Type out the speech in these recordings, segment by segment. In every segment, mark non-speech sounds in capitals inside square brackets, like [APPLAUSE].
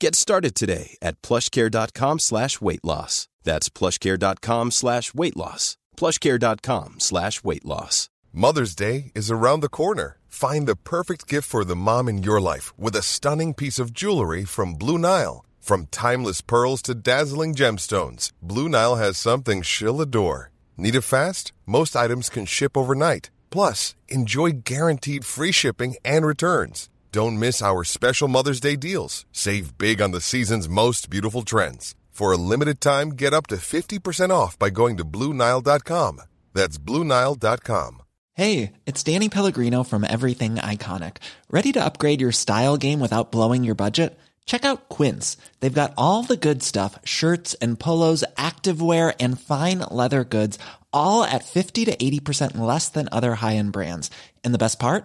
Get started today at plushcare.com slash weight loss. That's plushcare.com slash weight loss. plushcare.com slash weight loss. Mother's Day is around the corner. Find the perfect gift for the mom in your life with a stunning piece of jewelry from Blue Nile. From timeless pearls to dazzling gemstones, Blue Nile has something she'll adore. Need it fast? Most items can ship overnight. Plus, enjoy guaranteed free shipping and returns. Don't miss our special Mother's Day deals. Save big on the season's most beautiful trends. For a limited time, get up to 50% off by going to Bluenile.com. That's Bluenile.com. Hey, it's Danny Pellegrino from Everything Iconic. Ready to upgrade your style game without blowing your budget? Check out Quince. They've got all the good stuff shirts and polos, activewear, and fine leather goods, all at 50 to 80% less than other high end brands. And the best part?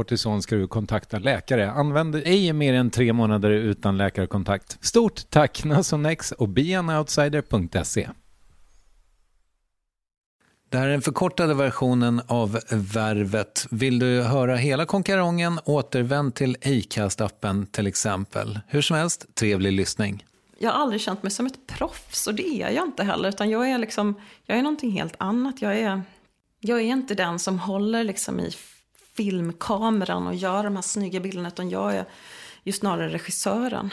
kortison ska du kontakta läkare. Använd ej mer än tre månader utan läkarkontakt. Stort tack Nasonex och beanoutsider.se. Det här är den förkortade versionen av Värvet. Vill du höra hela konkarongen, återvänd till Acast-appen till exempel. Hur som helst, trevlig lyssning. Jag har aldrig känt mig som ett proffs och det är jag inte heller. Utan jag är liksom, jag är någonting helt annat. Jag är, jag är inte den som håller liksom i filmkameran och gör de här snygga bilderna utan jag är ju snarare regissören.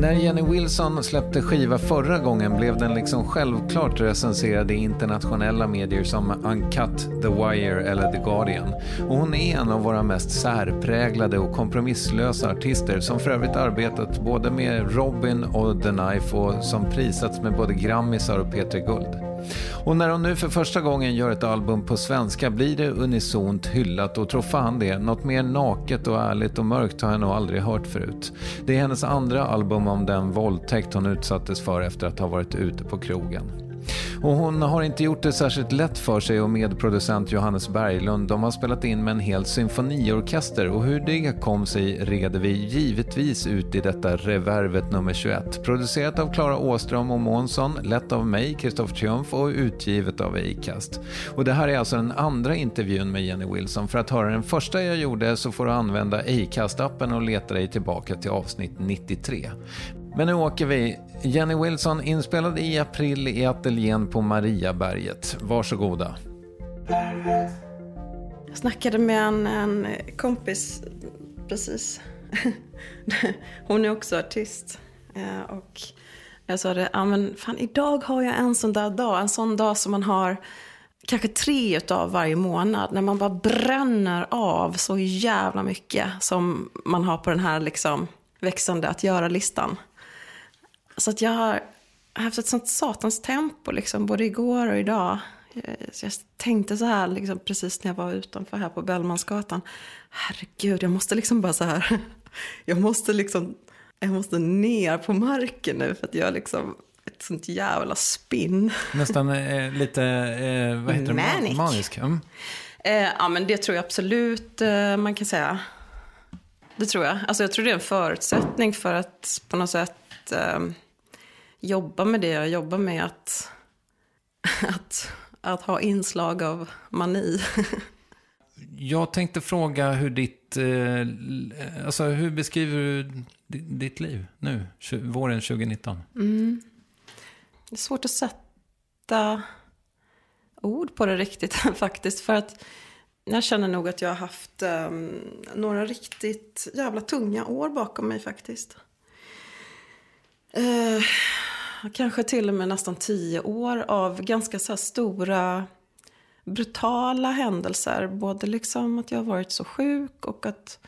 När Jenny Wilson släppte skiva förra gången blev den liksom självklart recenserad i internationella medier som Uncut, The Wire eller The Guardian. Och hon är en av våra mest särpräglade och kompromisslösa artister som för övrigt arbetat både med Robin och The Knife och som prisats med både Grammisar och P3 Guld. Och när hon nu för första gången gör ett album på svenska blir det unisont hyllat och tro fan det, något mer naket och ärligt och mörkt har jag nog aldrig hört förut. Det är hennes andra album om den våldtäkt hon utsattes för efter att ha varit ute på krogen. Och hon har inte gjort det särskilt lätt för sig och medproducent Johannes Berglund de har spelat in med en hel symfoniorkester och hur det kom sig reder vi givetvis ut i detta Revervet nummer 21. Producerat av Klara Åström och Månsson, lett av mig, Kristoffer Triumf och utgivet av Acast. Och det här är alltså den andra intervjun med Jenny Wilson. För att höra den första jag gjorde så får du använda Acast-appen och leta dig tillbaka till avsnitt 93. Men nu åker vi. Jenny Wilson inspelad i april i ateljén på Mariaberget. Varsågoda. Jag snackade med en, en kompis precis. [LAUGHS] Hon är också artist. Eh, och jag sa det, ja men fan idag har jag en sån där dag. En sån dag som man har kanske tre utav varje månad. När man bara bränner av så jävla mycket som man har på den här liksom växande att göra-listan. Så att jag har haft ett sånt satans tempo, liksom, både igår och idag. Så jag tänkte så här, liksom, precis när jag var utanför här på Bellmansgatan. Herregud, jag måste liksom bara så här. [LAUGHS] Jag måste liksom, jag måste ner på marken nu för att jag liksom ett sånt jävla spinn. [LAUGHS] Nästan eh, lite, eh, vad heter Manic. det, manisk? Mm. Eh, ja, men det tror jag absolut eh, man kan säga. Det tror jag. Alltså jag tror det är en förutsättning för att på något sätt eh, jobba med det jag jobbar med. Att, [LAUGHS] att, att ha inslag av mani. [LAUGHS] Jag tänkte fråga hur ditt, eh, alltså hur beskriver du ditt liv nu, våren 2019? Mm. Det är svårt att sätta ord på det riktigt [LAUGHS] faktiskt. För att jag känner nog att jag har haft um, några riktigt jävla tunga år bakom mig faktiskt eh, kanske till och med nästan tio år av ganska så stora brutala händelser. Både liksom att jag har varit så sjuk och att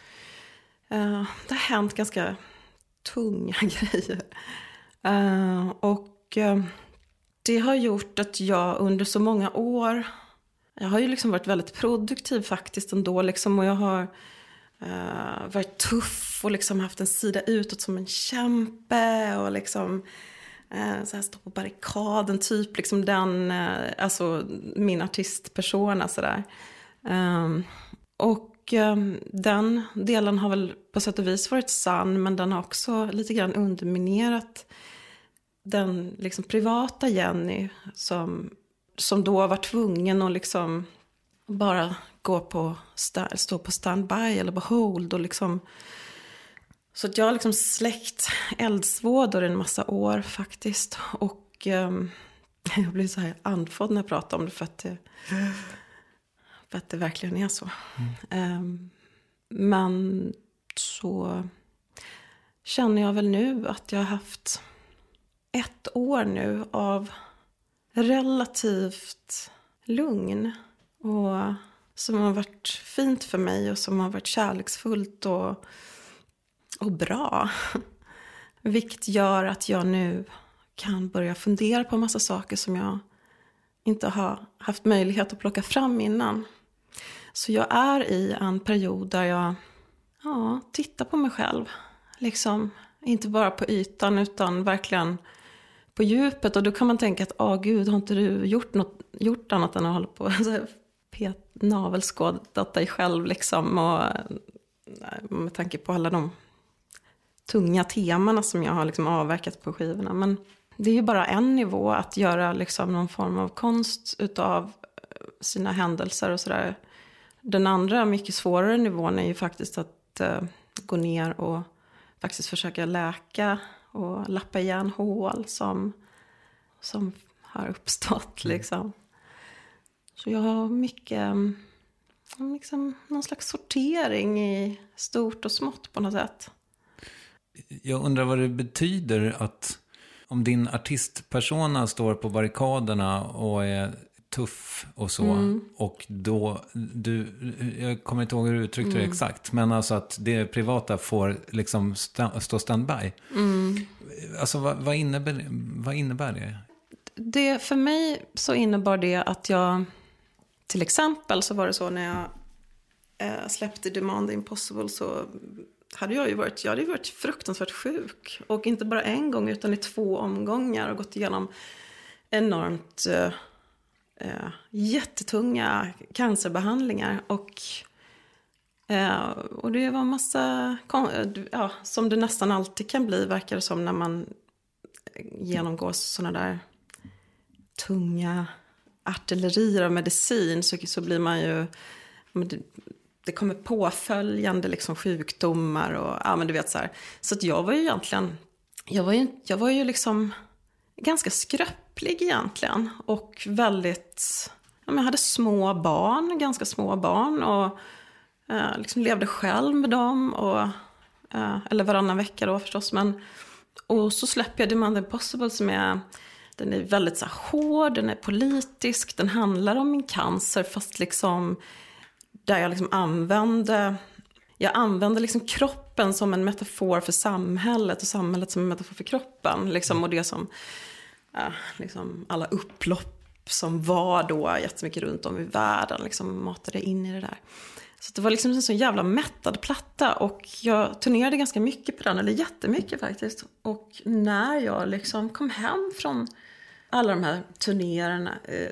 eh, det har hänt ganska tunga [LAUGHS] grejer. Eh, och eh, det har gjort att jag under så många år, jag har ju liksom varit väldigt produktiv faktiskt ändå liksom och jag har uh, varit tuff och liksom haft en sida utåt som en kämpe och liksom uh, så här stå på barrikaden, typ liksom den, uh, alltså min artistpersona sådär. Um, och um, den delen har väl på sätt och vis varit sann men den har också lite grann underminerat den liksom privata Jenny som, som då var tvungen att liksom bara gå på, stå på standby eller på hold. Och liksom, så att jag har liksom släckt eldsvådor en massa år faktiskt. Och um, [LAUGHS] jag blir så här andfådd när jag pratar om det för att det, för att det verkligen är så. Mm. Um, men så känner jag väl nu att jag har haft ett år nu av relativt lugn. Och som har varit fint för mig och som har varit kärleksfullt och, och bra. [LAUGHS] Vilket gör att jag nu kan börja fundera på en massa saker som jag inte har haft möjlighet att plocka fram innan. Så jag är i en period där jag ja, tittar på mig själv. Liksom, inte bara på ytan utan verkligen på djupet. Och då kan man tänka att, åh oh, gud, har inte du gjort, något, gjort annat än att hålla på navelskådat dig själv liksom. Och, med tanke på alla de tunga temana som jag har liksom avverkat på skivorna. Men det är ju bara en nivå att göra liksom någon form av konst utav sina händelser och sådär. Den andra, mycket svårare nivån är ju faktiskt att uh, gå ner och faktiskt försöka läka och lappa igen hål som, som har uppstått. Mm. Liksom. Så jag har mycket, mm, liksom, någon slags sortering i stort och smått på något sätt. jag undrar vad det betyder att om din artistpersona står på barrikaderna och är tuff och så. Mm. Och då, du, jag kommer inte ihåg hur du uttryckte mm. det exakt. Men alltså att det privata får liksom sta, stå standby. Mm. Alltså vad, vad, innebär, vad innebär det? det? För mig så innebar det att jag, till exempel så var det så när jag eh, släppte Demand Impossible så hade jag ju varit, jag hade varit fruktansvärt sjuk. Och inte bara en gång utan i två omgångar och gått igenom enormt eh, eh, jättetunga cancerbehandlingar. Och, eh, och det var massa, ja, som det nästan alltid kan bli verkar det som när man eh, genomgår sådana där tunga artillerier av medicin så, så blir man ju, det, det kommer påföljande liksom sjukdomar och ja men du vet så här. Så att jag var ju egentligen, jag var ju, jag var ju liksom ganska skröplig egentligen. Och väldigt, ja, men jag hade små barn, ganska små barn. Och eh, liksom levde själv med dem. Och, eh, eller varannan vecka då förstås. Men, och så släpper jag Demand Impossible som är den är väldigt så här, hård, den är politisk, den handlar om min cancer fast liksom där jag liksom använde jag använde liksom kroppen som en metafor för samhället och samhället som en metafor för kroppen. Liksom, och det som ja, liksom alla upplopp som var då jättemycket runt om i världen liksom matade in i det där. Så det var liksom en sån jävla mättad platta och jag turnerade ganska mycket på den, eller jättemycket faktiskt. Och när jag liksom kom hem från alla de här turnerarna, eh,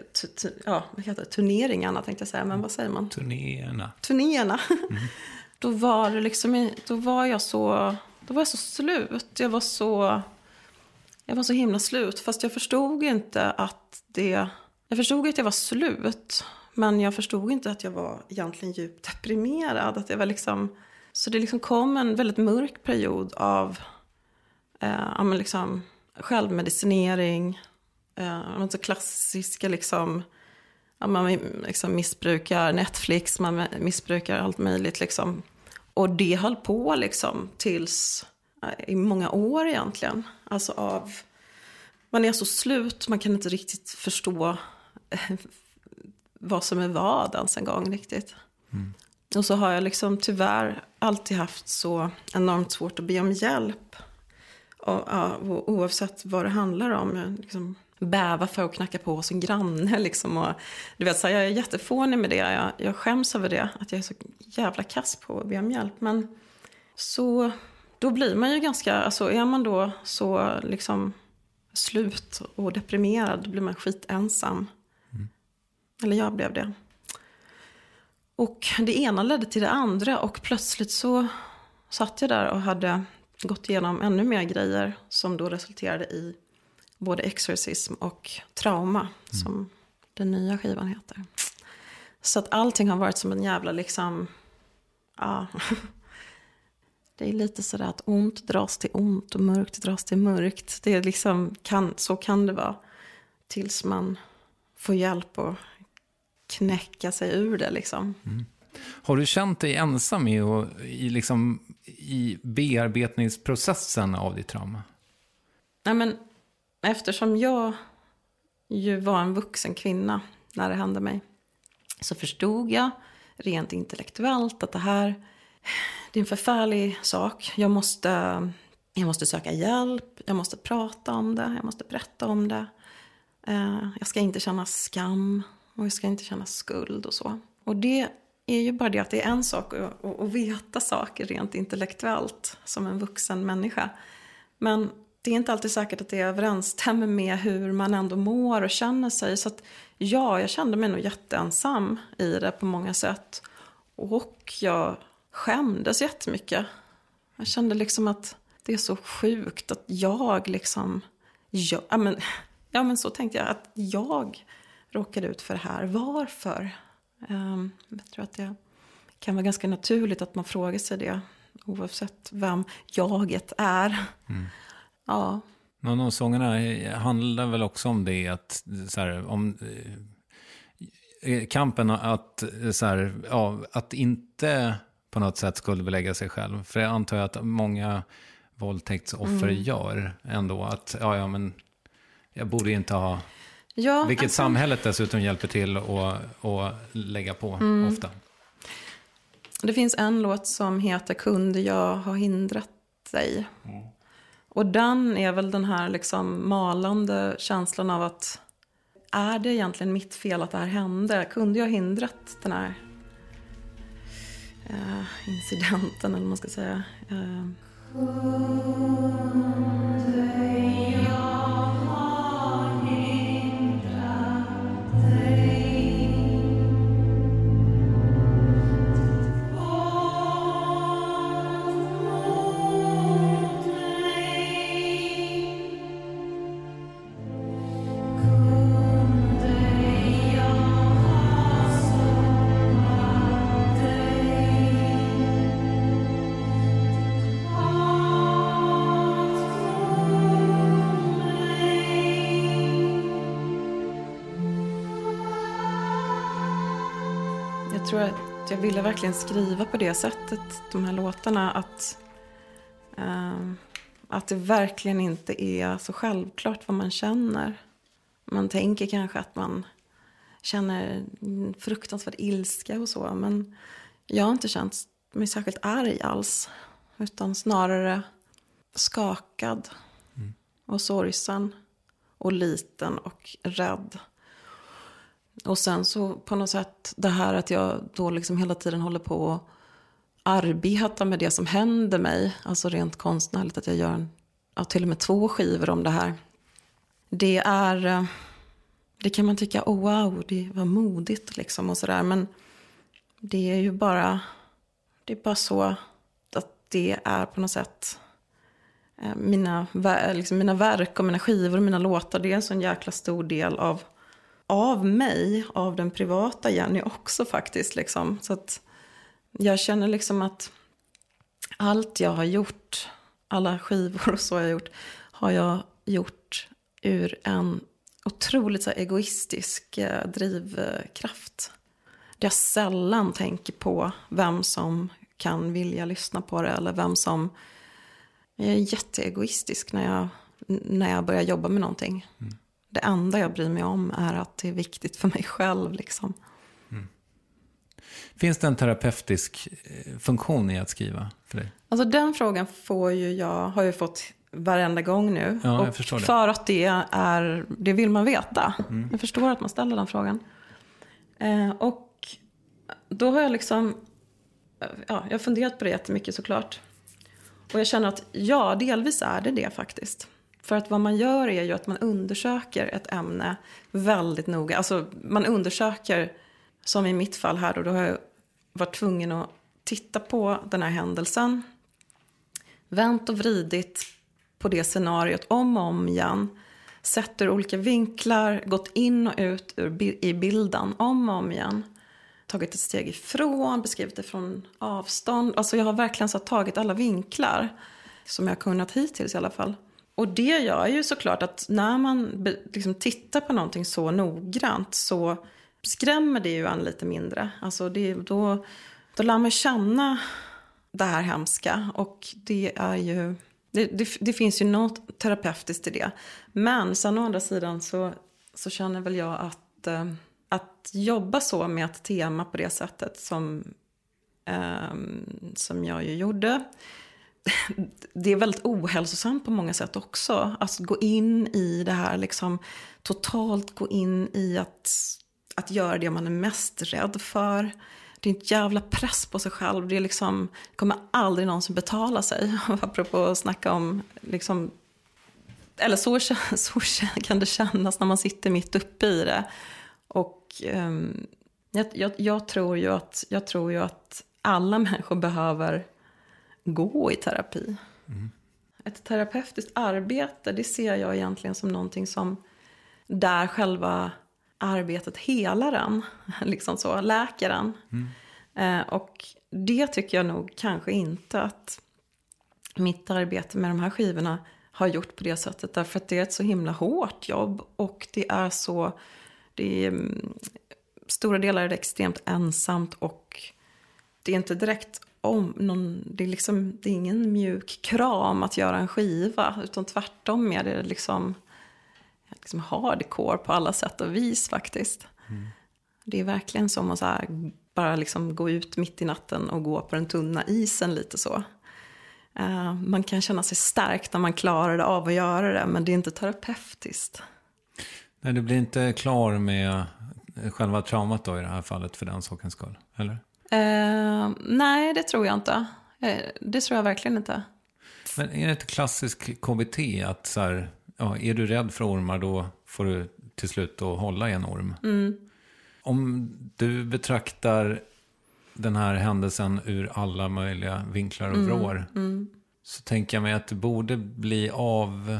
ja, vad heter det, turneringarna tänkte jag säga, men vad säger man? Turnéerna. Turnéerna. Mm. [LAUGHS] då var det liksom, då var jag så, då var jag så slut. Jag var så jag var så himla slut. Fast jag förstod inte att det... Jag förstod att jag var slut. Men jag förstod inte att jag var egentligen djupt deprimerad. Att jag var liksom, så det liksom kom en väldigt mörk period av eh, liksom, självmedicinering. Eh, så klassiska liksom, ja, man liksom missbrukar Netflix, man missbrukar allt möjligt. Liksom. Och det höll på liksom tills i många år egentligen. Alltså av, man är så slut, man kan inte riktigt förstå eh, vad som är vad ens en gång riktigt. Mm. Och så har jag liksom tyvärr alltid haft så enormt svårt att be om hjälp. Och, ja, oavsett vad det handlar om. Jag liksom bävar för att knacka på sin granne. [LAUGHS] Liksom, och, du vet, så jag är jättefånig med det. Jag, jag skäms över det. Att jag är så jävla kass på att be om hjälp. Men så då blir man ju ganska, alltså är man då så liksom slut och deprimerad, då blir man skitensam. Mm. Eller jag blev det. Och det ena ledde till det andra och plötsligt så satt jag där och hade gått igenom ännu mer grejer som då resulterade i både exorcism och trauma, mm. som den nya skivan heter. Så att allting har varit som en jävla liksom, ja, [LAUGHS] Det är lite sådär att ont dras till ont och mörkt dras till mörkt. Det är liksom, kan, så kan det vara. Tills man får hjälp att knäcka sig ur det liksom. Mm. Har du känt dig ensam i, och, i, liksom, i bearbetningsprocessen av ditt trauma? Nej, men eftersom jag ju var en vuxen kvinna när det hände mig. Så förstod jag rent intellektuellt att det här det är en förfärlig sak. Jag måste, jag måste söka hjälp, jag måste prata om det, jag måste berätta om det. Eh, jag ska inte känna skam och jag ska inte känna skuld och så. Och det är ju bara det att det är en sak att, att veta saker rent intellektuellt som en vuxen människa. Men det är inte alltid säkert att det överensstämmer med hur man ändå mår och känner sig. Så att ja, jag kände mig nog jätteensam i det på många sätt. Och jag skämdes jättemycket. Jag kände liksom att det är så sjukt att jag liksom... Jag, ja, men, ja, men så tänkte jag. Att jag råkade ut för det här. Varför? Um, jag tror att det kan vara ganska naturligt att man frågar sig det. Oavsett vem jaget är. Mm. Ja. Någon av sångerna handlar väl också om det. Att, så här, om eh, kampen att, så här, ja, att inte på något sätt skuldbelägga sig själv. För jag antar att många våldtäktsoffer Mm. gör ändå. Att, ja, ja, men jag borde inte ha... Ja, Vilket alltså- samhället dessutom hjälper till att att lägga på Mm. ofta. Det finns en låt som heter Kunde jag ha hindrat dig? Och den är väl den här liksom malande känslan av att är det egentligen mitt fel att det här hände? Kunde jag ha hindrat den här eh, incidenten eller vad man ska säga? Eh, ville verkligen skriva på det sättet, de här låtarna. Att, ehm, att det verkligen inte är så självklart vad man känner. Man tänker kanske att man känner fruktansvärd ilska och så. Men jag har inte känt mig särskilt arg alls. Utan snarare skakad och sorgsen och liten och rädd. Och sen så på något sätt det här att jag då liksom hela tiden håller på att arbeta med det som händer mig. Alltså rent konstnärligt att jag gör en, ja, till och med två skivor om det här. Det är, eh, det kan man tycka, oh wow, det var modigt liksom och sådär. Men det är ju bara, det är bara så att det är på något sätt eh, mina, liksom mina verk och mina skivor och mina låtar. Det är en sån jäkla stor del av av mig, av den privata Jenny också faktiskt. Liksom. Så att jag känner liksom att allt jag har gjort, alla skivor och så jag har gjort, har jag gjort ur en otroligt så egoistisk eh, drivkraft. Jag sällan tänker på vem som kan vilja lyssna på det eller vem som... Jag är jätteegoistisk när jag, när jag börjar jobba med någonting. Mm. Det enda jag bryr mig om är att det är viktigt för mig själv. Liksom. Finns det en terapeutisk eh, funktion i att skriva för dig? Alltså den frågan får ju jag, har jag fått varenda gång nu. Ja, jag och förstår det. För att det är, det vill man veta. Jag förstår att man ställer den frågan. Eh, och då har jag liksom, ja, jag har funderat på det jättemycket såklart. Och jag känner att ja, delvis är det det faktiskt. För att vad man gör är ju att man undersöker ett ämne väldigt noga. Alltså man undersöker, som i mitt fall här då, då har jag varit tvungen att titta på den här händelsen. Vänt och vridit på det scenariot om och om igen. Sett ur olika vinklar, gått in och ut ur, i bilden om och om igen. Tagit ett steg ifrån, beskrivit det från avstånd. Alltså jag har verkligen så tagit alla vinklar som jag har kunnat hittills i alla fall. Och det gör ju såklart att när man liksom tittar på någonting så noggrant så skrämmer det ju en lite mindre. Alltså det, då, då lär man känna det här hemska. Och det är ju... Det, det, det finns ju något terapeutiskt i det. Men sen å andra sidan så, så känner väl jag att, eh, att jobba så med ett tema på det sättet som, eh, som jag ju gjorde. Det är väldigt ohälsosamt på många sätt också. Att gå in i det här, liksom totalt gå in i att, att göra det man är mest rädd för. Det är en jävla press på sig själv. Det är liksom, kommer aldrig någonsin betala sig. [LAUGHS] Apropå att snacka om, liksom, eller så, [LAUGHS] så kan det kännas när man sitter mitt uppe i det. Och um, jag, jag, jag, tror ju att, jag tror ju att alla människor behöver gå i terapi. Ett terapeutiskt arbete, det ser jag egentligen som någonting som där själva arbetet helar en, [LAUGHS] liksom så, läker en. Eh, och det tycker jag nog kanske inte att mitt arbete med de här skivorna har gjort på det sättet. Därför att det är ett så himla hårt jobb och det är så, det är, mm, stora delar är det extremt ensamt och det är inte direkt om, någon, det, är liksom, det är ingen mjuk kram att göra en skiva. Utan tvärtom är det liksom, liksom hardcore på alla sätt och vis faktiskt. Mm. Det är verkligen som att här, bara liksom gå ut mitt i natten och gå på den tunna isen lite så. Uh, man kan känna sig stark när man klarar av att göra det, men det är inte terapeutiskt. Nej, du blir inte klar med själva traumat då i det här fallet för den sakens skull, eller? Uh, nej, det tror jag inte. Uh, det tror jag verkligen inte. Men är det ett klassiskt KBT att så här, ja, är du rädd för ormar då får du till slut då hålla i en orm? Mm. Om du betraktar den här händelsen ur alla möjliga vinklar och vrår. Mm, mm. Så tänker jag mig att det borde bli av,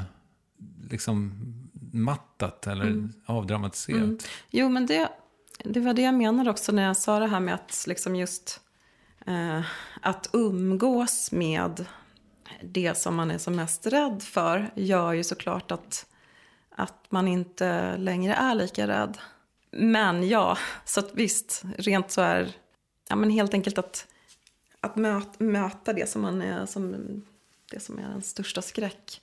liksom mattat eller mm. avdramatiserat. Mm. Jo, men det, det var det jag menade också när jag sa det här med att liksom just eh, att umgås med det som man är som mest rädd för gör ju såklart att, att man inte längre är lika rädd. Men ja, så att visst, rent så är ja, men helt enkelt att, att möta, möta det som, man är, som, det som är den största skräck.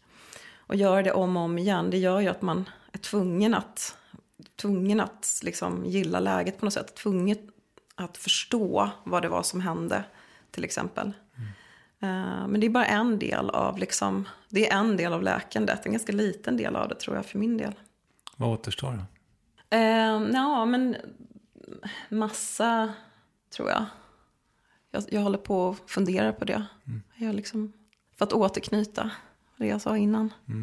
Och göra det om och om igen, det gör ju att man är tvungen att, tvungen att liksom gilla läget på något sätt. Tvungen att förstå vad det var som hände, till exempel. Mm. Uh, men det är bara en del av, liksom, det är en del av läkandet. En ganska liten del av det tror jag för min del. Vad återstår då? Uh, ja, men massa tror jag. Jag, jag håller på och funderar på det. Mm. Jag liksom, för att återknyta det jag sa innan. Mm.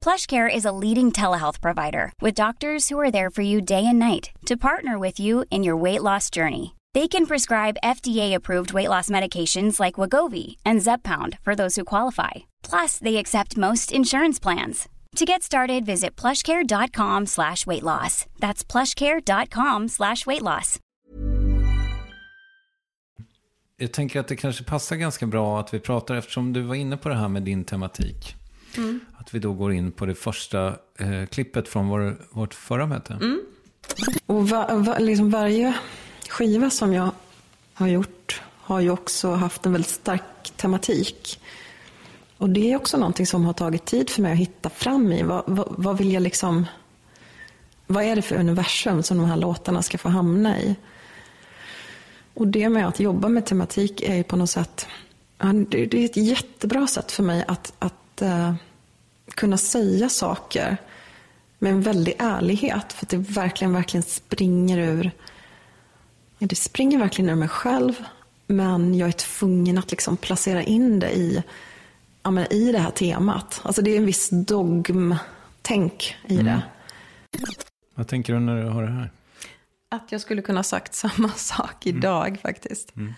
PlushCare is a leading telehealth provider with doctors who are there for you day and night to partner with you in your weight loss journey. They can prescribe FDA-approved weight loss medications like Wagovi and Zepbound for those who qualify. Plus, they accept most insurance plans. To get started, visit plushcare.com slash weight loss. That's plushcare.com slash weight loss. Jag tänker att det kanske passar ganska bra att vi pratar eftersom du var inne på det här med din tematik. Mm. Att vi då går in på det första eh, klippet från vår, vårt förra möte. Mm. Och va, va, liksom varje skiva som jag har gjort har ju också haft en väldigt stark tematik. Och det är också någonting som har tagit tid för mig att hitta fram i. Vad, vad, vad vill jag liksom... Vad är det för universum som de här låtarna ska få hamna i? Och det med att jobba med tematik är ju på något sätt... Det är ett jättebra sätt för mig att, att uh, kunna säga saker med en väldig ärlighet. För att det verkligen, verkligen springer ur... Det springer verkligen ur mig själv. Men jag är tvungen att liksom placera in det i, ja, men i det här temat. Alltså det är en viss dogmtänk i mm. det. Vad tänker du när du hör det här? Att jag skulle kunna sagt samma [LAUGHS] sak mm. idag mm. faktiskt. Mm.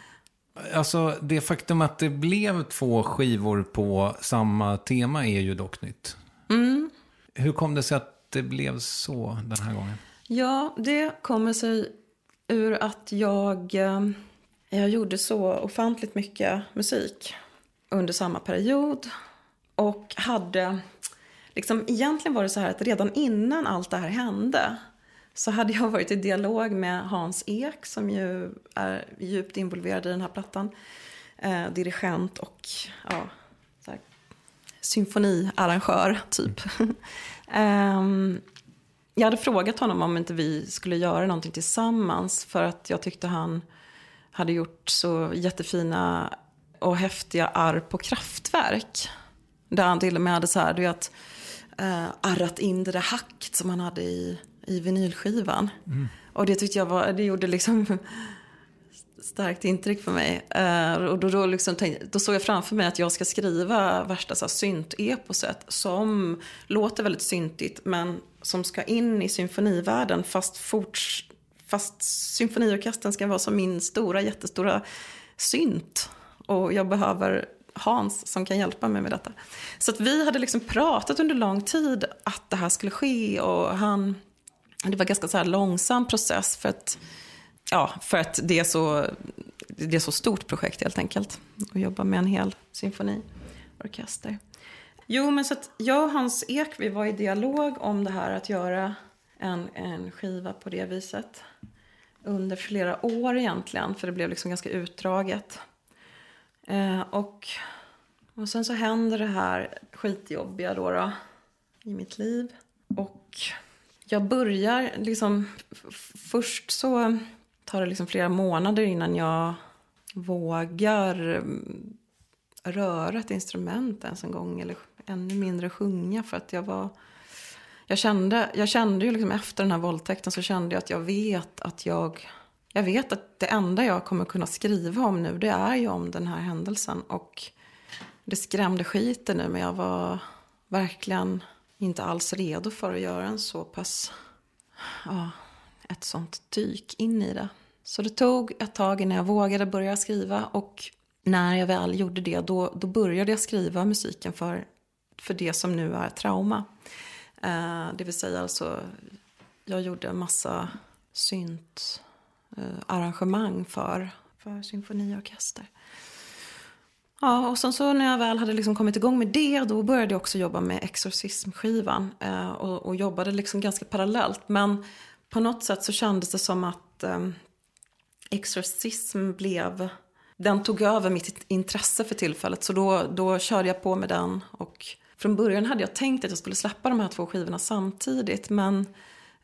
Alltså det faktum att det blev två skivor på samma tema är ju dock nytt. Mm. Hur kom det sig att det blev så den här gången? Ja, det kommer sig ur att jag, eh, jag gjorde så ofantligt mycket musik under samma period. Och hade, liksom egentligen var det så här att redan innan allt det här hände så hade jag varit i dialog med Hans Ek som ju är djupt involverad i den här plattan. Eh, dirigent och ja, symfoniarrangör, typ. um, [LAUGHS] jag hade frågat honom om inte vi skulle göra någonting tillsammans för att jag tyckte han hade gjort så jättefina och häftiga arr på kraftverk. Där han till och med hade så här, du vet, eh, arrat in det där hacket som han hade i, i vinylskivan. Mm. Och det tyckte jag var, det gjorde liksom [LAUGHS] starkt intryck för mig. Uh, och då, då, liksom tänkte, då såg jag framför mig att jag ska skriva värsta så synt-eposet som låter väldigt syntigt men som ska in i symfonivärlden fast, fort, fast symfoniorkestern ska vara som min stora, jättestora synt. Och jag behöver Hans som kan hjälpa mig med detta. Så att vi hade liksom pratat under lång tid att det här skulle ske och han, det var en ganska så här långsam process för att, ja, för att det är så, det är så stort projekt helt enkelt. Att jobba med en hel symfoniorkester. Jo, men så att jag och Hans Ek, vi var i dialog om det här att göra en, en skiva på det viset. Under flera år egentligen, för det blev liksom ganska utdraget. Eh, och, och sen så händer det här skitjobbiga då, då i mitt liv. Och jag börjar liksom, först så tar det liksom flera månader innan jag vågar mm, röra ett instrument ens en gång. Eller ännu mindre sjunga för att jag var... Jag kände, jag kände ju liksom efter den här våldtäkten så kände jag att jag vet att jag... Jag vet att det enda jag kommer kunna skriva om nu det är ju om den här händelsen. Och det skrämde skiten nu men jag var verkligen inte alls redo för att göra en så pass... Ja, ett sånt dyk in i det. Så det tog ett tag innan jag vågade börja skriva och när jag väl gjorde det då, då började jag skriva musiken för för det som nu är trauma. Eh, det vill säga alltså, jag gjorde en massa synt eh, arrangemang för, för symfoniorkester. Ja, och sen så när jag väl hade liksom kommit igång med det, då började jag också jobba med exorcismskivan. Eh, och, och jobbade liksom ganska parallellt. Men på något sätt så kändes det som att eh, exorcism blev den tog över mitt intresse för tillfället. Så då, då körde jag på med den. Och från början hade jag tänkt att jag skulle släppa de här två skivorna samtidigt. Men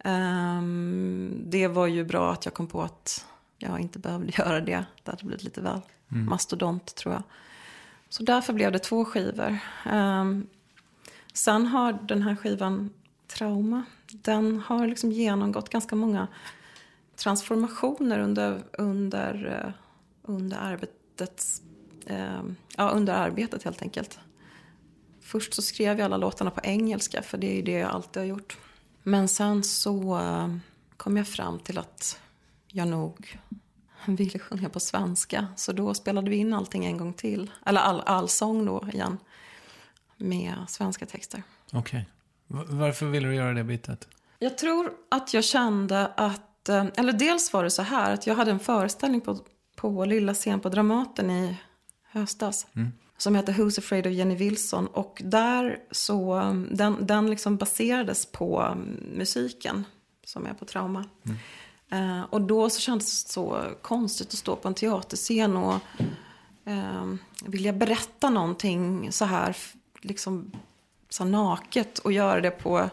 um, det var ju bra att jag kom på att jag inte behövde [LAUGHS] göra det. Det hade blivit lite väl mm. mastodont tror jag. Så därför blev det två skivor. Um, sen har den här skivan Trauma, den har liksom genomgått ganska många transformationer under, under, eh, under arbetets, um, ja, under arbetet helt enkelt. Först så skrev jag alla låtarna på engelska, för det är ju det jag alltid har gjort. Men sen så eh, kom jag fram till att jag nog [LAUGHS] ville sjunga på svenska. Så då spelade vi in allting en gång till. Eller all, all sång då igen. Med svenska texter. Okej. Okay. Varför ville du göra det bytet? Jag tror att jag kände att... Eh, eller dels var det så här att jag hade en föreställning på, på Lilla scen på Dramaten i höstas. Mm som heter Who's Afraid of Jenny Wilson. Och där så, den, den liksom baserades på musiken som är på Trauma. Mm. Uh, och då så kändes det så konstigt att stå på en teaterscen och uh, vilja berätta någonting så här, liksom så naket och göra det på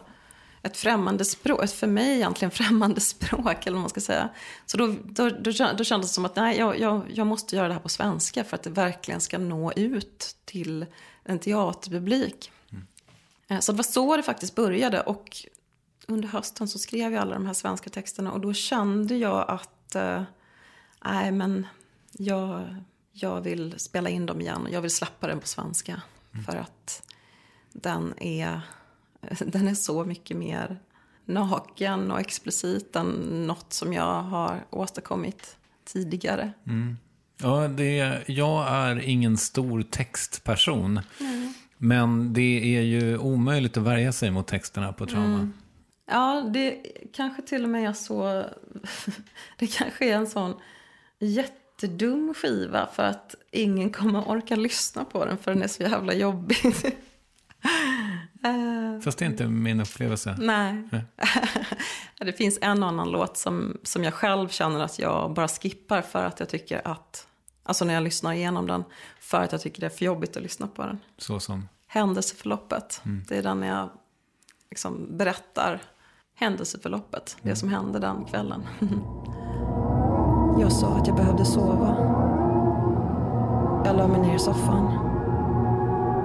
ett främmande språk, ett för mig egentligen [LAUGHS] främmande språk eller vad man ska säga. Så då, då, då, då kändes det som att nej, jag, jag, jag måste göra det här på svenska för att det verkligen ska nå ut till en teaterpublik. Mm. Så det var så det faktiskt började och under hösten så skrev jag alla de här svenska texterna och då kände jag att eh, nej men jag, jag vill spela in dem igen och jag vill släppa den på svenska. Mm. För att den är [LAUGHS] den är så mycket mer naken och explicit än något som jag har åstadkommit tidigare. Mm. Ja, det, jag är ingen stor textperson. Mm. Men det är ju omöjligt att värja sig mot texterna på trauma. Mm. Ja, det kanske till och med är så... [LAUGHS] det kanske är en sån jättedum skiva för att ingen kommer orka lyssna på den för den är så jävla jobbig. Uh, [LAUGHS] Fast det är inte min upplevelse. Nej. [LAUGHS] det finns en annan låt som, som jag själv känner att jag bara skippar för att jag tycker att, alltså när jag lyssnar igenom den, för att jag tycker det är för jobbigt att lyssna på den. Så som? händelseförloppet. Det är den jag liksom berättar händelseförloppet. Det som hände den kvällen. [LAUGHS] jag sa att jag behövde sova. Jag la mig ner i soffan.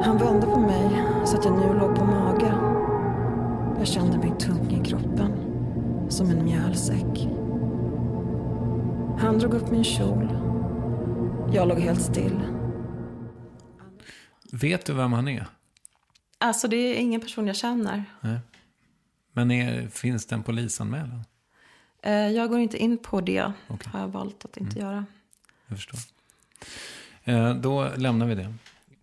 Han vände på mig så att jag nu låg på mage. Jag kände mig tung i kroppen, som en mjölsäck. Han drog upp min kjol. Jag låg helt still. Vet du vem han är? Alltså det är ingen person jag känner. Nej. Men är, finns det en polisanmälan? Eh, Jag går inte in på det. Okej. Har jag valt att inte göra. Jag förstår. Eh, då lämnar vi det.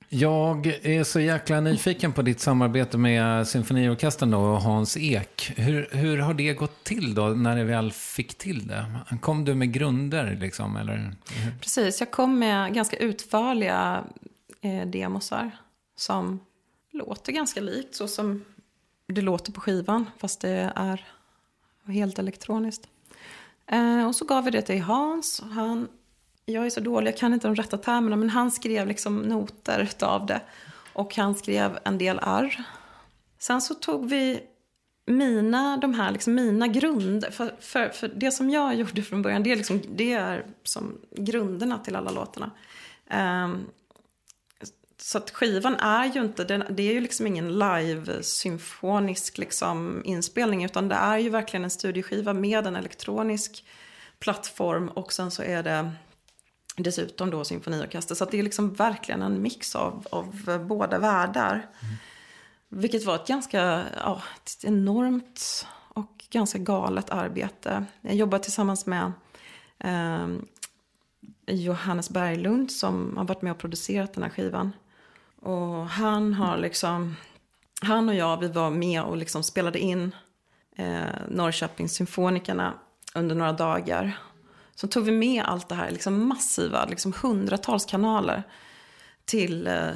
Jag är så jäkla nyfiken på ditt samarbete med symfoniorkestern och Hans Ek. Hur, hur har det gått till då när ni väl fick till det? Kom du med grunder liksom? Eller? Precis, jag kom med ganska utförliga eh, demosar. Som låter ganska likt så som det låter på skivan. Fast det är helt elektroniskt. Eh, och så gav vi det till Hans. och Han, jag är så dålig, jag kan inte de rätta termerna. Men han skrev liksom noter av det. Och han skrev en del arr. Sen så tog vi mina, de här liksom mina grunder. För, för, för det som jag gjorde från början, det är, liksom, det är som grunderna till alla låtarna. Ehm, så att skivan är ju inte, den, det är ju liksom ingen live-symfonisk liksom inspelning. Utan det är ju verkligen en studioskiva med en elektronisk plattform. Och sen så är det dessutom då symfoniorkester. Så det är liksom verkligen en mix av, av båda världar. Vilket var ett ganska ja, ett enormt och ganska galet arbete. Jag jobbade tillsammans med eh, Johannes Berglund som har varit med och producerat den här skivan. Och han har liksom, han och jag vi var med och liksom spelade in eh, Norrköpingssymfonikerna under några dagar. Så tog vi med allt det här liksom massiva, liksom hundratals kanaler till, eh,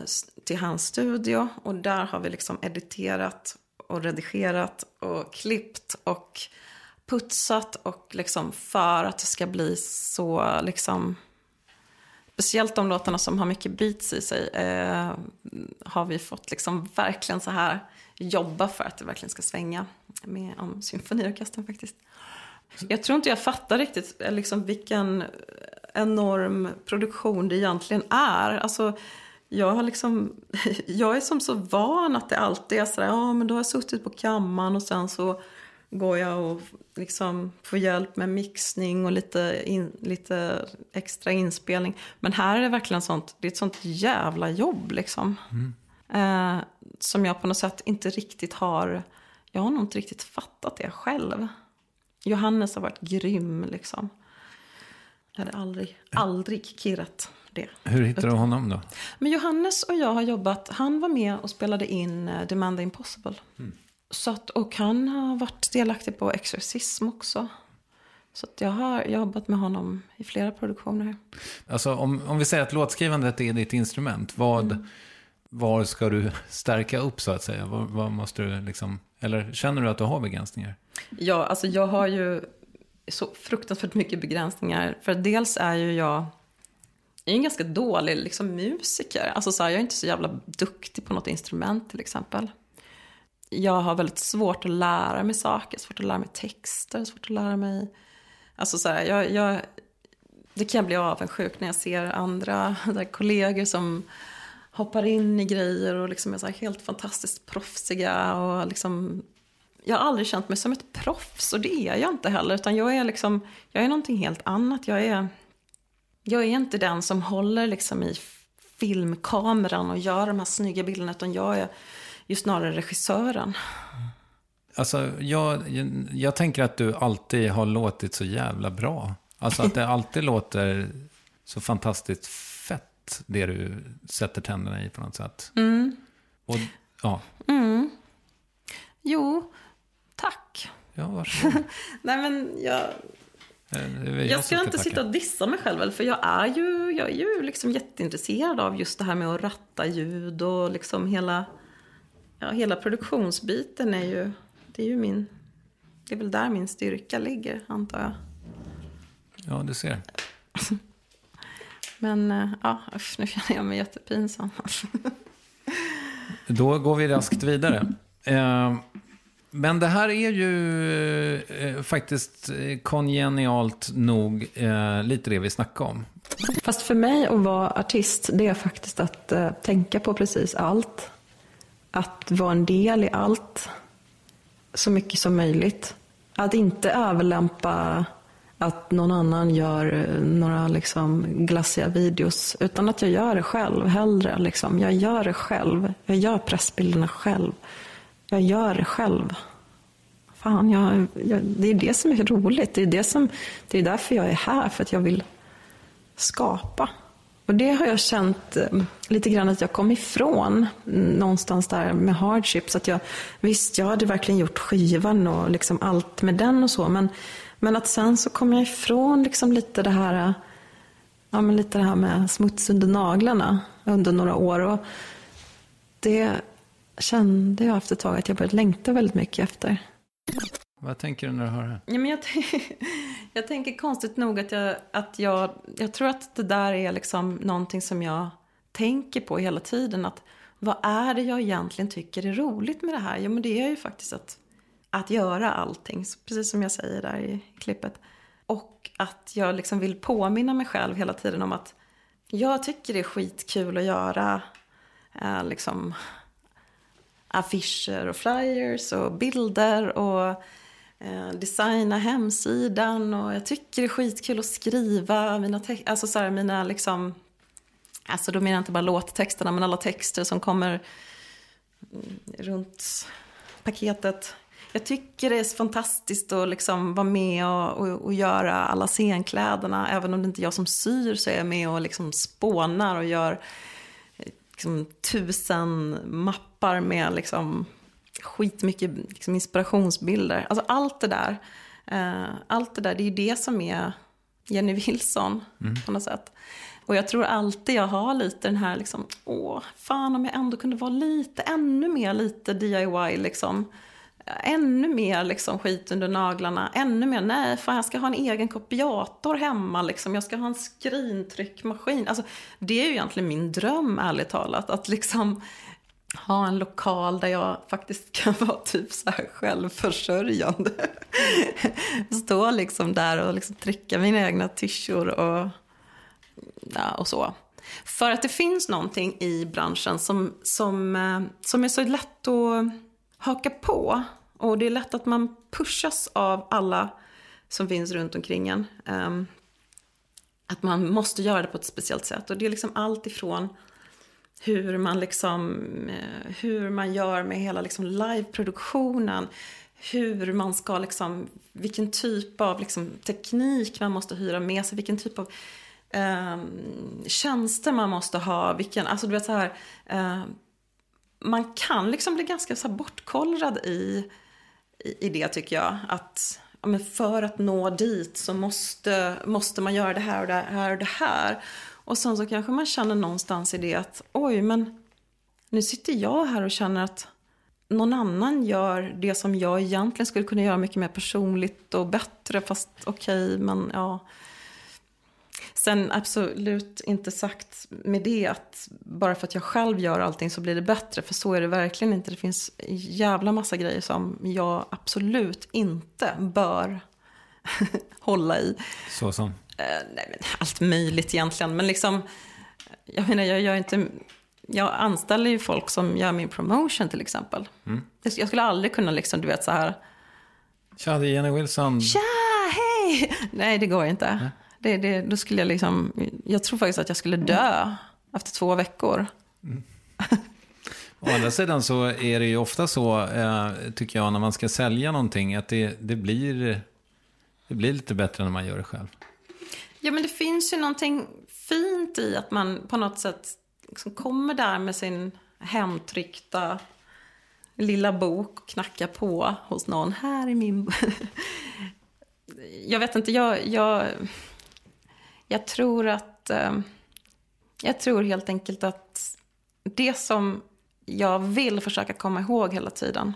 till hans studio. Och där har vi liksom editerat och redigerat och klippt och putsat. Och liksom för att det ska bli så liksom... Speciellt de låtarna som har mycket beats i sig. Eh, har vi fått liksom verkligen så här jobba för att det verkligen ska svänga. Med om symfoniorkestern faktiskt. Jag tror inte jag fattar riktigt eh, liksom, vilken enorm produktion det egentligen är. Alltså, jag, har liksom, [LAUGHS] jag är som så van att det alltid är sådär, ja men då har jag suttit på kammaren och sen så går jag och liksom får hjälp med mixning och lite, in, lite extra inspelning. Men här är det verkligen sånt, det är ett sånt jävla jobb liksom. Eh, som jag på något sätt inte riktigt har, jag har nog inte riktigt fattat det själv. Johannes har varit grym liksom. Jag hade aldrig, aldrig kirrat det. Hur hittade du honom då? Men Johannes och jag har jobbat, han var med och spelade in eh, Demand the Impossible. Så att, och han har varit delaktig på Exorcism också. Så jag har jobbat med honom i flera produktioner. Alltså om, om vi säger att låtskrivandet är ditt instrument, vad, var ska du stärka upp så att säga? Vad, vad måste du liksom, eller känner du att du har begränsningar? Ja, alltså jag har ju så fruktansvärt mycket begränsningar. För dels är ju jag, jag är en ganska dålig liksom, musiker. Alltså så här, jag är inte så jävla duktig på något instrument till exempel. Jag har väldigt svårt att lära mig saker, svårt att lära mig texter, svårt att lära mig... Alltså så här, jag, jag, det kan jag bli avundsjuk när jag ser andra [LAUGHS] där, kollegor som hoppar in i grejer och liksom är så här helt fantastiskt proffsiga. Och liksom, jag har aldrig känt mig som ett proffs och det är jag inte heller. Utan jag är, liksom, jag är någonting helt annat. Jag är, jag är inte den som håller liksom i filmkameran och gör de här snygga bilderna. Utan jag är ju snarare regissören. Alltså, jag, jag, jag tänker att du alltid har låtit så jävla bra. Alltså att det alltid låter så fantastiskt fett, det du sätter tänderna i på något sätt. Och, ja, Jo, tack. ja, varsågod. [LAUGHS] Nej men jag, Eh, Jag som ska inte tacka. sitta och dissa mig själv, för jag är ju, jag är ju liksom jätteintresserad av just det här med att ratta ljud och liksom hela, ja, hela produktionsbiten är ju, det är ju min, det är väl där min styrka ligger, antar jag. Ja, du ser. [LAUGHS] Men eh, ja, usch, nu känner jag mig jättepinsam. [LAUGHS] då går vi raskt vidare. Eh, men det här är ju eh, faktiskt eh, kongenialt nog lite det vi snackade om. Fast för mig att vara artist, det är faktiskt att tänka på precis allt. Att vara en del i allt. Så mycket som möjligt. Att inte överlämpa att någon annan gör eh, några liksom glassiga videos. Utan att jag gör det själv hellre. Liksom. Jag gör det själv. Jag gör pressbilderna själv. Jag gör det själv. Fan, jag, jag, det är det som är roligt. Det är, det, som, det är därför jag är här. För att jag vill skapa. Och det har jag känt eh, lite grann att jag kom ifrån någonstans där med hardships. Att jag, visst, jag hade verkligen gjort skivan och liksom allt med den och så. Men, men att sen så kom jag ifrån liksom lite det här ja, men lite det här med smuts under naglarna under några år. Och det kände jag efter ett tag att jag började längta väldigt mycket efter. Vad tänker du när du hör det? Ja, men jag, [LAUGHS] jag tänker konstigt nog att jag, att jag, jag tror att det där är liksom någonting som jag tänker på hela tiden. Att vad är det jag egentligen tycker är roligt med det här? Jo, men det är ju faktiskt att, att göra allting, precis som jag säger där i klippet. Och att jag liksom vill påminna mig själv hela tiden om att jag tycker det är skitkul att göra eh, liksom affischer och flyers och bilder och Eh, designa hemsidan och jag tycker det är skitkul att skriva mina, alltså så här, mina liksom, alltså då menar jag inte bara låttexterna men alla texter som kommer mm, runt paketet. Jag tycker det är fantastiskt att liksom vara med och, och, och, göra alla scenkläderna. Även om det inte är jag som syr så är jag med och liksom spånar och gör eh, liksom, tusen mappar med liksom, skitmycket liksom, inspirationsbilder. Alltså allt det där. Eh, allt det där, det är ju det som är Jenny Wilson mm. på något sätt. Och jag tror alltid jag har lite den här liksom, åh, fan om jag ändå kunde vara lite, ännu mer lite DIY liksom ännu mer liksom skit under naglarna. Ännu mer, nej fan jag ska ha en egen kopiator hemma liksom. Jag ska ha en skrintryckmaskin. Alltså, det är ju egentligen min dröm ärligt talat. Att liksom ha en lokal där jag faktiskt [LAUGHS] kan vara typ så här självförsörjande. Stå liksom där och liksom trycka mina egna tyschor och, ja, och så. För att det finns någonting i branschen som, som, eh, som är så lätt att haka på. Och det är lätt att man pushas av alla som finns runt omkring en. Um, att man måste göra det på ett speciellt sätt. Och det är liksom allt ifrån hur man, liksom, eh, hur man gör med hela liksom liveproduktionen. Hur man ska liksom, vilken typ av liksom teknik man måste hyra med sig. Vilken typ av um, tjänster man måste ha. Vilken, alltså du vet så här. Uh, man kan liksom bli ganska så bortkollrad i, i, i det tycker jag. Att ja, men för att nå dit så måste, måste man göra det här och det här och det här. Och sen så kanske man känner någonstans i det att oj men nu sitter jag här och känner att någon annan gör det som jag egentligen skulle kunna göra mycket mer personligt och bättre. Fast okej, okay, men ja. Sen absolut inte sagt med det att bara för att jag själv gör allting så blir det bättre. För så är det verkligen inte. Det finns jävla massa grejer som jag absolut inte bör [LAUGHS] hålla i. Så som? Uh, nej, men allt möjligt egentligen. Men liksom, jag menar, jag gör inte... Jag anställer ju folk som gör min promotion till exempel. Mm. Jag skulle aldrig kunna liksom, du vet så här... Tja, det är Jenny Wilson. Tja, hej! Nej, det går inte. Nej. Det, det, då skulle jag liksom, jag tror faktiskt att jag skulle dö efter två veckor. Mm. Å andra sidan så är det ju ofta så, eh, tycker jag, när man ska sälja någonting, att det, det, blir, det blir lite bättre när man gör det själv. Ja, men det finns ju någonting fint i att man på något sätt liksom kommer där med sin hemtryckta lilla bok och knackar på hos någon. Här är min... [LAUGHS] jag vet inte, jag, jag, jag tror att... Eh, jag tror helt enkelt att det som jag vill försöka komma ihåg hela tiden,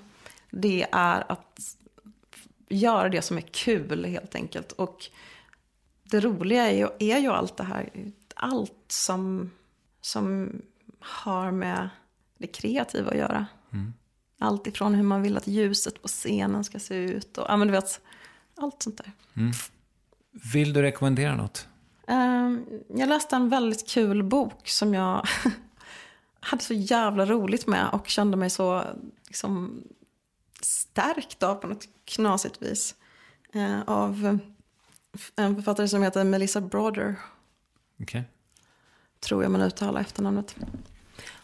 det är att göra det som är kul helt enkelt. Och det roliga är ju, är ju allt det här, allt som, som har med det kreativa att göra. Allt ifrån hur man vill att ljuset på scenen ska se ut och ja, men du vet, allt sånt där. Vill du rekommendera något? Ehm, jag läste en väldigt kul bok som jag [LAUGHS] hade så jävla roligt med och kände mig så liksom, stärkt av på något knasigt vis. Eh, av en författare som heter Melissa Broder, Okej. tror jag man uttalar efternamnet.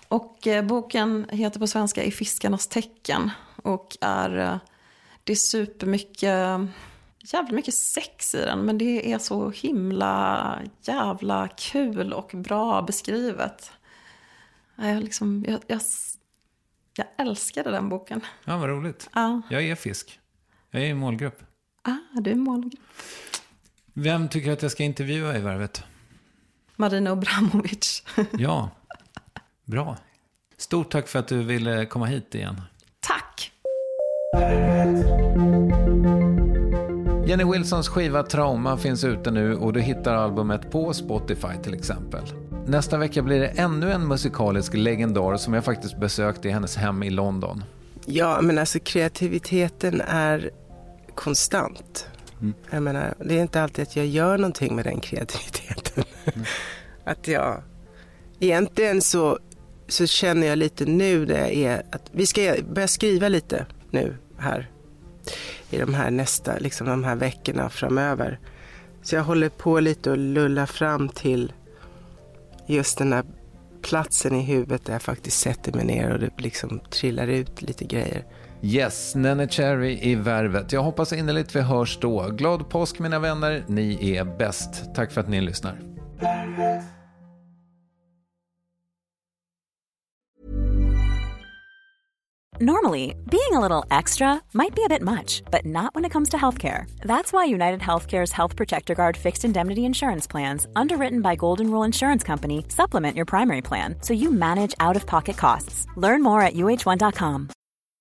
Och eh, boken heter på svenska I fiskarnas tecken och är, eh, det är supermycket, jävla mycket sex i den men det är så himla jävla kul och bra beskrivet. Jag, liksom, jag, jag, jag älskade den boken. Ja, vad roligt. Ja, Jag är fisk. Jag är i målgrupp. ah, du är målgrupp. Vem tycker att jag ska intervjua i Värvet? Marina Obramovic. [LAUGHS] Ja, bra. Stort tack för att du ville komma hit igen. Tack! Jenny Wilsons skiva Trauma finns ute nu och du hittar albumet på Spotify till exempel. Nästa vecka blir det ännu en musikalisk legendar som jag faktiskt besökte i hennes hem i London. Ja, men alltså kreativiteten är konstant. Jag menar, det är inte alltid att jag gör någonting med den kreativiteten. att jag, egentligen så, så känner jag lite nu det är att vi ska börja skriva lite nu här i de här nästa, liksom de här veckorna framöver. Så jag håller på lite och lullar fram till just den där platsen i huvudet där jag faktiskt sätter mig ner och det liksom trillar ut lite grejer. Yes, Nene Cherry i Värvet. Jag hoppas innerligt vi hörs då. Glad påsk mina vänner, ni är bäst. Tack för att ni lyssnar. Normally, being a little extra might be a bit much, but not when it comes to healthcare. That's why United Healthcare's Health Protector Guard fixed indemnity insurance plans, underwritten by Golden Rule Insurance Company, supplement your primary plan so you manage out of pocket costs. Learn more at uh1.com.